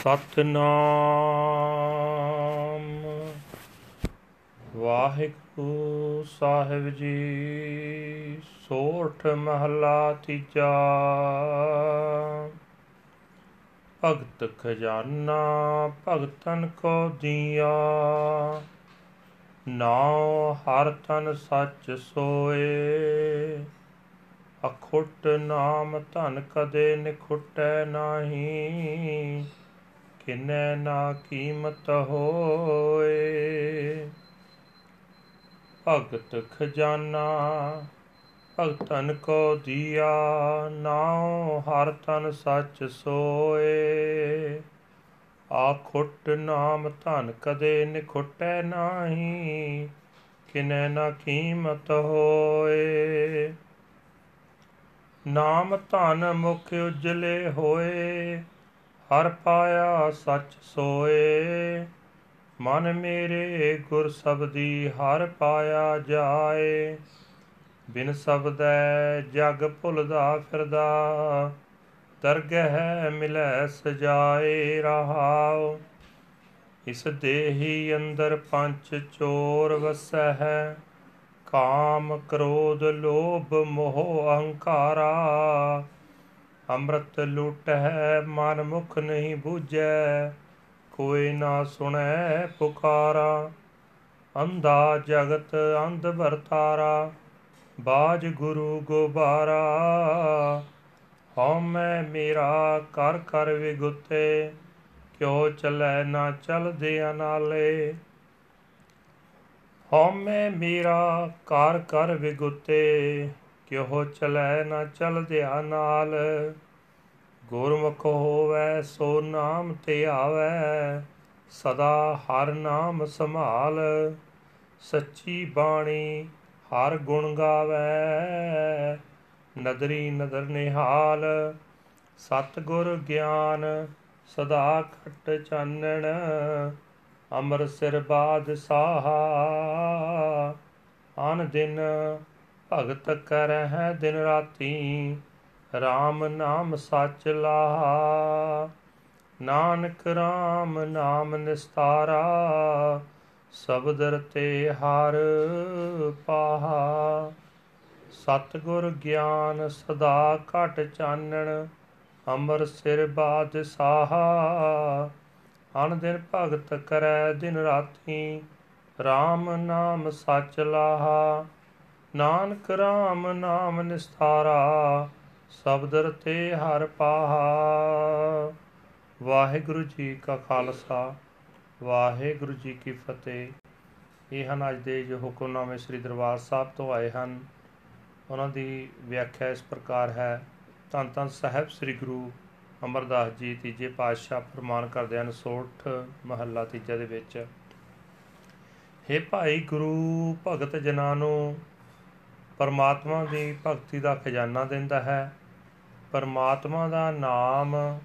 ਸਤਨਾਮ। ਵਾਹਿਗੁਰੂ ਸਾਹਿਬ ਜੀ, ਸੋਠ ਮਹਲਾ ਤੀਜਾ। ਭਗਤ ਖਜ਼ਾਨਾ ਭਗਤਨ ਕੋ ਦੀਆ। ਨਾਉ ਹਰ ਤਨ ਸੱਚ ਸੋਏ। ਅਖੁੱਟ ਨਾਮ ਧਨ ਕਦੇ ਨਿਖੁੱਟੈ ਨਾਹੀ। ਕਿਨੈ ਨਾ ਕੀਮਤ ਹੋਏ। ਭਗਤ ਖਜ਼ਾਨਾ, ਭਗਤਨ ਕੋ ਦੀਆ, ਨਾਉ ਹਰ ਤਨ ਸੱਚ ਸੋਏ। ਆਖੁੱਟ ਨਾਮ ਧਨ ਕਦੇ ਨਿਖੁੱਟੈ ਨਾਹੀ, ਕਿਨੈ ਨਾ ਕੀਮਤ ਹੋਏ। ਨਾਮ ਧਨ ਮੁਖ ਉਜਲੇ ਹੋਏ ਹਰ ਪਾਇਆ ਸੱਚ ਸੋਏ। ਮਨ ਮੇਰੇ ਗੁਰ ਸਬਦੀ ਹਰ ਪਾਇਆ ਜਾਏ। ਬਿਨ ਸਬਦੈ ਜਗ ਭੁਲਦਾ ਫਿਰਦਾ, ਦਰਗਹਿ ਮਿਲੈ ਸਜਾਏ ਰਹਾਉ। ਇਸ ਦੇਹੀ ਅੰਦਰ ਪੰਜ ਚੋਰ ਵਸੈ ਹੈ ਕਾਮ ਕ੍ਰੋਧ ਲੋਭ ਮੋਹ ਅਹੰਕਾਰਾ। ਅੰਮ੍ਰਿਤ ਲੁਟੈ ਮਨ ਮੁਖ ਨਹੀਂ ਬੂਝੈ, ਕੋਈ ਨਾ ਸੁਣੈ ਪੁਕਾਰਾ। ਅੰਧਾ ਜਗਤ ਅੰਧ ਵਰਤਾਰਾ, ਬਾਜ ਗੁਰੂ ਗੋਬਾਰਾ। ਹਉਮੈ ਮੇਰਾ ਕਰ ਕਰ ਵਿਗੁਤੇ, ਕਿਉ ਚਲੈ ਨਾ ਚਲਦੇ ਨਾਲੇ ਹਉਮੈ ਮੇਰਾ ਕਾਰ ਕਰ ਵਿਗੁਤੇ ਕਿਉ ਚਲੈ ਨਾ ਚਲਦਿਆ ਨਾਲ? ਗੁਰਮੁਖ ਹੋਵੈ ਸੋ ਨਾਮ ਤੇ ਆਵੈ, ਸਦਾ ਹਰ ਨਾਮ ਸੰਭਾਲ। ਸੱਚੀ ਬਾਣੀ ਹਰ ਗੁਣ ਗਾਵੈ, ਨਦਰੀ ਨਦਰ ਨਿਹਾਲ। ਸਤ ਗੁਰ ਗਿਆਨ ਸਦਾ ਖਟ ਚਾਨਣ ਅਮਰ ਸਿਰ ਬਾਦ ਸਾਹਾ ਅਨ ਦਿਨ ਭਗਤ ਕਰਹਿ ਦਿਨ ਰਾਤੀ RAM ਨਾਮ ਸੱਚ ਲਾਹਾ। ਨਾਨਕ RAM ਨਾਮ ਨਿਸਤਾਰਾ ਸਬਦ ਰਤੇ ਹਰ ਪਾਹਾ। ਸਤਗੁਰ ਗਿਆਨ ਸਦਾ ਘਟ ਚਾਨਣ, ਅਮਰ ਸਿਰ ਬਾਦ ਸਾਹਾ ਅਨ ਦਿਨ ਭਗਤ ਕਰੈ ਦਿਨ ਰਾਤੀ RAM ਨਾਮ ਸੱਚ ਲਾਹਾ। ਨਾਨਕ RAM ਨਾਮ ਨਿਸਤਾਰਾ ਸਬਦ ਰਤੇ ਹਰ ਪਾਹਾ। ਵਾਹਿਗੁਰੂ ਜੀ ਕਾ ਖਾਲਸਾ, ਵਾਹਿਗੁਰੂ ਜੀ ਕੀ ਫਤਿਹ। ਇਹ ਹਨ ਅੱਜ ਦੇ ਜੋ ਹੁਕਮਨਾਮੇ ਸ੍ਰੀ ਦਰਬਾਰ ਸਾਹਿਬ ਤੋਂ ਆਏ ਹਨ। ਉਹਨਾਂ ਦੀ ਵਿਆਖਿਆ ਇਸ ਪ੍ਰਕਾਰ ਹੈ, ਧੰਨ ਧੰਨ ਸਾਹਿਬ ਸ੍ਰੀ ਗੁਰੂ ਅਮਰਦਾਸ ਜੀ, ਤੀਜੇ ਪਾਤਸ਼ਾਹ ਫਰਮਾਨ ਕਰਦੇ ਹਨ ਸੋਠ ਮਹੱਲਾ ਤੀਜਾ ਦੇ ਵਿੱਚ हे ਭਾਈ ਗੁਰੂ ਭਗਤ ਜਨਾਂ ਨੂੰ ਪਰਮਾਤਮਾ ਦੀ ਭਗਤੀ ਦਾ ਖਜ਼ਾਨਾ ਦਿੰਦਾ ਹੈ। ਪਰਮਾਤਮਾ ਦਾ ਨਾਮ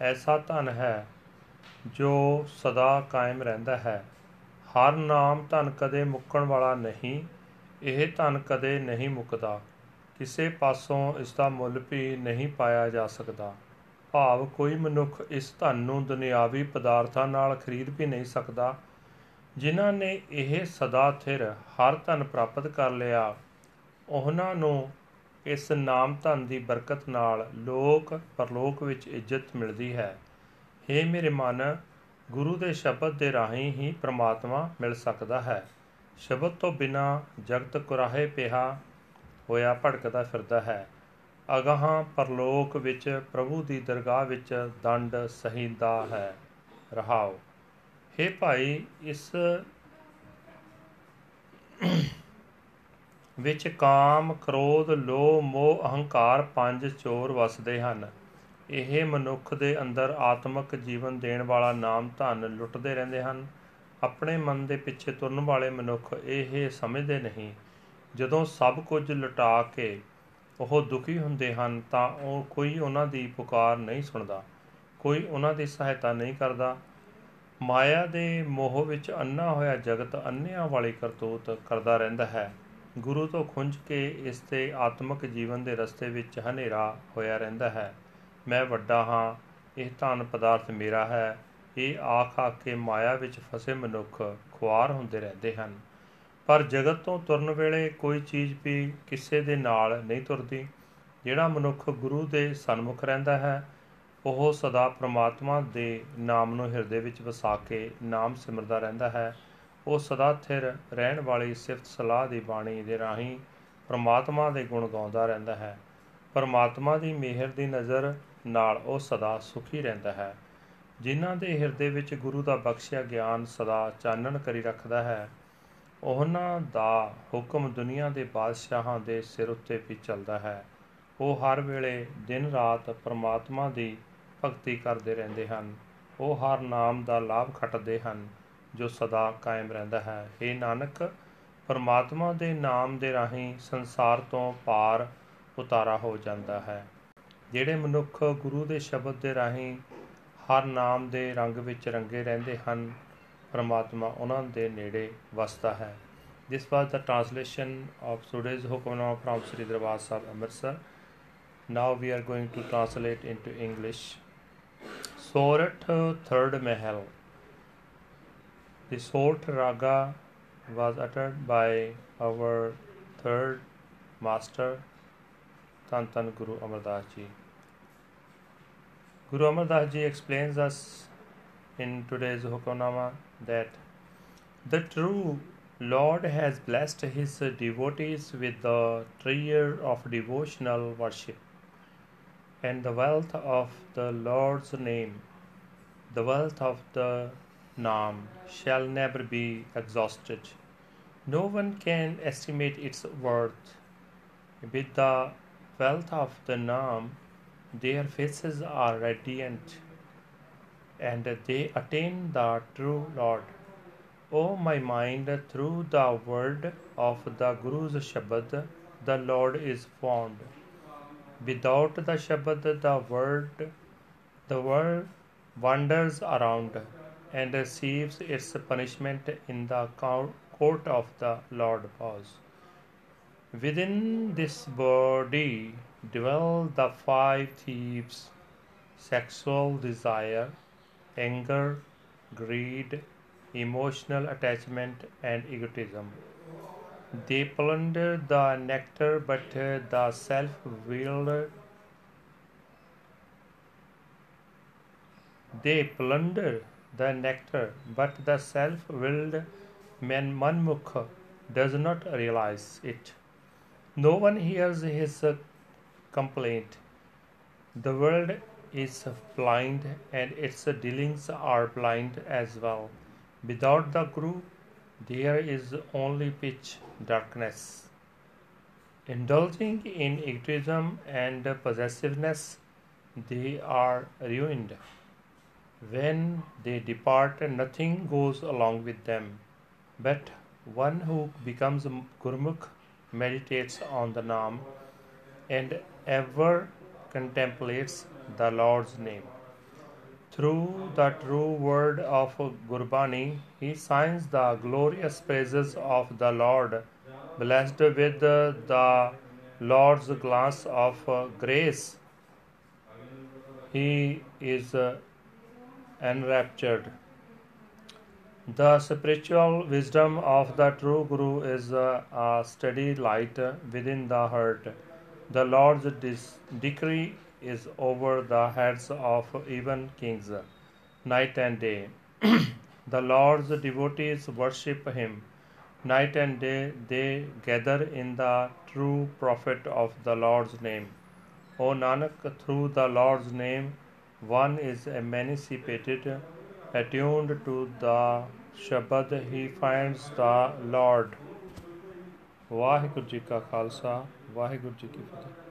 ਐਸਾ ਧਨ ਹੈ ਜੋ ਸਦਾ ਕਾਇਮ ਰਹਿੰਦਾ ਹੈ। ਹਰ ਨਾਮ ਧਨ ਕਦੇ ਮੁੱਕਣ ਵਾਲਾ ਨਹੀਂ, ਇਹ ਧਨ ਕਦੇ ਨਹੀਂ ਮੁੱਕਦਾ। ਕਿਸੇ ਪਾਸੋਂ ਇਸ ਦਾ ਮੁੱਲ ਵੀ ਨਹੀਂ ਪਾਇਆ ਜਾ ਸਕਦਾ। ਭਾਵ ਕੋਈ ਮਨੁੱਖ ਇਸ ਧਨ ਨੂੰ ਦੁਨਿਆਵੀ ਪਦਾਰਥਾਂ ਨਾਲ ਖਰੀਦ ਵੀ ਨਹੀਂ ਸਕਦਾ। ਜਿਨ੍ਹਾਂ ਨੇ ਇਹ ਸਦਾ ਥਿਰ ਹਰ ਧਨ ਪ੍ਰਾਪਤ ਕਰ ਲਿਆ। ਉਹਨਾਂ ਨੂੰ ਇਸ ਨਾਮ ਧਨ ਦੀ ਬਰਕਤ ਨਾਲ ਲੋਕ, ਪਰਲੋਕ ਵਿੱਚ ਇੱਜ਼ਤ ਮਿਲਦੀ ਹੈ। हे ਮੇਰੇ ਮਨ, ਗੁਰੂ ਦੇ ਸ਼ਬਦ ਦੇ ਰਾਹੀਂ ਹੀ ਪ੍ਰਮਾਤਮਾ ਮਿਲ ਸਕਦਾ ਹੈ। ਸ਼ਬਦ ਤੋਂ ਬਿਨਾ ਜਗਤ ਕੁਰਾਹੇ ਪਿਆ ਹੋਇਆ ਭਟਕਦਾ ਫਿਰਦਾ ਹੈ। ਅਗਾਹਾਂ ਪਰਲੋਕ ਵਿੱਚ ਪ੍ਰਭੂ ਦੀ ਦਰਗਾਹ ਵਿੱਚ ਦੰਡ ਸਹੀਦਾ ਹੈ। ਰਹਾਓ। हे ਭਾਈ, ਇਸ ਵਿੱਚ ਕਾਮ, ਕ੍ਰੋਧ, ਲੋਭ, ਮੋਹ, ਅਹੰਕਾਰ ਪੰਜ ਚੋਰ ਵਸਦੇ ਹਨ। ਇਹ ਮਨੁੱਖ ਦੇ ਅੰਦਰ ਆਤਮਿਕ ਜੀਵਨ ਦੇਣ ਵਾਲਾ ਨਾਮ ਧਨ ਲੁੱਟਦੇ ਰਹਿੰਦੇ ਹਨ। ਆਪਣੇ ਮਨ ਦੇ ਪਿੱਛੇ ਤੁਰਨ ਵਾਲੇ ਮਨੁੱਖ ਇਹ ਸਮਝਦੇ ਨਹੀਂ। ਜਦੋਂ ਸਭ ਕੁਝ ਲੁਟਾ ਕੇ ਉਹ ਦੁਖੀ ਹੁੰਦੇ ਹਨ ਤਾਂ ਉਹ ਕੋਈ ਉਹਨਾਂ ਦੀ ਪੁਕਾਰ ਨਹੀਂ ਸੁਣਦਾ ਕੋਈ ਉਹਨਾਂ ਦੀ ਸਹਾਇਤਾ ਨਹੀਂ ਕਰਦਾ। ਮਾਇਆ ਦੇ ਮੋਹ ਵਿੱਚ ਅੰਨਾ ਹੋਇਆ ਜਗਤ ਅੰਨਿਆਂ ਵਾਲੀ ਕਰਤੂਤ ਕਰਦਾ ਰਹਿੰਦਾ ਹੈ। ਗੁਰੂ ਤੋਂ ਖੁੰਝ ਕੇ ਇਸ ਤੇ ਆਤਮਿਕ ਜੀਵਨ ਦੇ ਰਸਤੇ ਵਿੱਚ ਹਨੇਰਾ ਹੋਇਆ ਰਹਿੰਦਾ ਹੈ। ਮੈਂ ਵੱਡਾ ਹਾਂ, ਇਹ ਧਨ ਪਦਾਰਥ ਮੇਰਾ ਹੈ। ਇਹ ਆਖ ਆ ਕੇ ਮਾਇਆ ਵਿੱਚ ਫਸੇ ਮਨੁੱਖ ਖੁਆਰ ਹੁੰਦੇ ਰਹਿੰਦੇ ਹਨ। ਪਰ ਜਗਤ ਤੋਂ ਤੁਰਨ ਵੇਲੇ ਕੋਈ ਚੀਜ਼ ਵੀ ਕਿਸੇ ਦੇ ਨਾਲ ਨਹੀਂ ਤੁਰਦੀ। ਜਿਹੜਾ ਮਨੁੱਖ ਗੁਰੂ ਦੇ ਸਨਮੁਖ ਰਹਿੰਦਾ ਹੈ, ਉਹ ਸਦਾ ਪ੍ਰਮਾਤਮਾ ਦੇ ਨਾਮ ਨੂੰ ਹਿਰਦੇ ਵਿੱਚ ਵਸਾ ਕੇ ਨਾਮ ਸਿਮਰਦਾ ਰਹਿੰਦਾ ਹੈ। ਉਹ ਸਦਾ ਥਿਰ ਰਹਿਣ ਵਾਲੀ ਸਿਫਤ ਸਲਾਹ ਦੀ ਬਾਣੀ ਦੇ ਰਾਹੀਂ ਪ੍ਰਮਾਤਮਾ ਦੇ ਗੁਣ ਗਾਉਂਦਾ ਰਹਿੰਦਾ ਹੈ। ਪਰਮਾਤਮਾ ਦੀ ਮਿਹਰ ਦੀ ਨਜ਼ਰ ਨਾਲ ਉਹ ਸਦਾ ਸੁਖੀ ਰਹਿੰਦਾ ਹੈ। ਜਿਨ੍ਹਾਂ ਦੇ ਹਿਰਦੇ ਵਿੱਚ ਗੁਰੂ ਦਾ ਬਖਸ਼ਿਆ ਗਿਆਨ ਸਦਾ ਚਾਨਣ ਕਰੀ ਰੱਖਦਾ ਹੈ, ਉਹਨਾਂ ਦਾ ਹੁਕਮ ਦੁਨੀਆ ਦੇ ਬਾਦਸ਼ਾਹਾਂ ਦੇ ਸਿਰ ਉੱਤੇ ਵੀ ਚੱਲਦਾ ਹੈ। ਉਹ ਹਰ ਵੇਲੇ ਦਿਨ ਰਾਤ ਪਰਮਾਤਮਾ ਦੀ ਭਗਤੀ ਕਰਦੇ ਰਹਿੰਦੇ ਹਨ। ਉਹ ਹਰ ਨਾਮ ਦਾ ਲਾਭ ਖੱਟਦੇ ਹਨ। ਜੋ ਸਦਾ ਕਾਇਮ ਰਹਿੰਦਾ ਹੈ ਇਹ ਨਾਨਕ ਪਰਮਾਤਮਾ ਦੇ ਨਾਮ ਦੇ ਰਾਹੀਂ ਸੰਸਾਰ ਤੋਂ ਪਾਰ ਉਤਾਰਾ ਹੋ ਜਾਂਦਾ ਹੈ ਜਿਹੜੇ ਮਨੁੱਖ ਗੁਰੂ ਦੇ ਸ਼ਬਦ ਦੇ ਰਾਹੀਂ ਹਰ ਨਾਮ ਦੇ ਰੰਗ ਵਿੱਚ ਰੰਗੇ ਰਹਿੰਦੇ ਹਨ ਪਰਮਾਤਮਾ ਉਹਨਾਂ ਦੇ ਨੇੜੇ ਵਸਦਾ ਹੈ this was the translation of today's hukamnama from Sri Darbar Sahib Amritsar now we are going to translate into English Sorat third Mahal the Sort Raga was uttered by our third master Tan Tan Guru Amardas Ji Guru Amardas Ji explains us in today's Hukamnama that the true Lord has blessed his devotees with the treasure of devotional worship and the wealth of the Lord's name. The wealth of the Naam shall never be exhausted. No one can estimate its worth. With the wealth of the Naam, their faces are radiant and they attain the true Lord. O my mind, through the word of the Guru's Shabad, the Lord is found. Without the Shabad, the word, the world wanders around and receives its punishment in the court of the Lord was. Within this body dwell the five thieves sexual desire, anger, greed, emotional attachment, and egotism. They plunder the nectar, but the self willed they plunder the nectar, but the self willed man manmukh does not realize it. No one hears his complaint. The world is blind and its dealings are blind as well. Without the Guru, there is only pitch darkness. Indulging in egotism and possessiveness, they are ruined. When they depart, nothing goes along with them. But one who becomes a Gurmukh meditates on the Naam and ever contemplates the Lord's name. Through the true word of Gurbani, he signs the glorious praises of the Lord, blessed with the Lord's glance of grace. He is enraptured. The spiritual wisdom of the true Guru is a steady light within the heart. The Lord's dis- decree is over the heads of even kings, night and day. the Lord's devotees worship Him. Night and day they gather in the true prophet of the Lord's name. O Nanak, through the Lord's name, one is emancipated, attuned to the Shabad, he finds the Lord. Waheguru ji ਕਾ ਖਾਲਸਾ ਵਾਹਿਗੁਰੂ ਜੀ ਕੀ ਫਤਿਹ